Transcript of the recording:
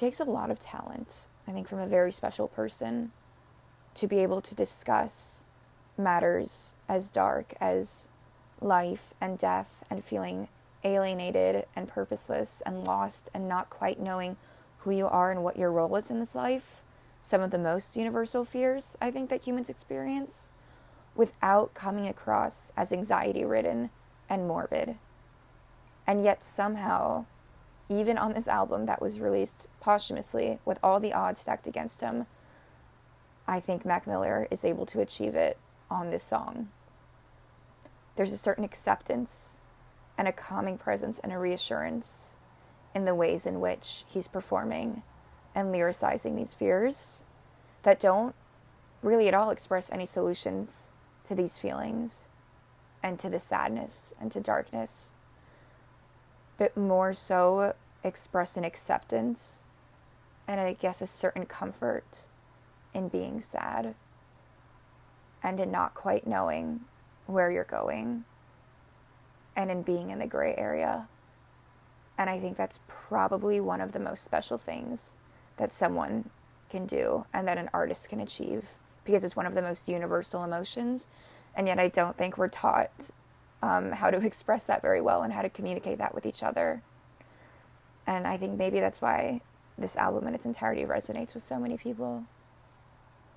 takes a lot of talent, I think, from a very special person to be able to discuss matters as dark as life and death and feeling alienated and purposeless and lost and not quite knowing who you are and what your role is in this life. Some of the most universal fears I think that humans experience without coming across as anxiety ridden and morbid. And yet, somehow, even on this album that was released posthumously with all the odds stacked against him, I think Mac Miller is able to achieve it on this song. There's a certain acceptance and a calming presence and a reassurance in the ways in which he's performing and lyricizing these fears that don't really at all express any solutions to these feelings and to the sadness and to darkness, but more so express an acceptance and I guess a certain comfort in being sad and in not quite knowing where you're going and in being in the gray area. And I think that's probably one of the most special things that someone can do and that an artist can achieve because it's one of the most universal emotions. And yet, I don't think we're taught um, how to express that very well and how to communicate that with each other. And I think maybe that's why this album in its entirety resonates with so many people.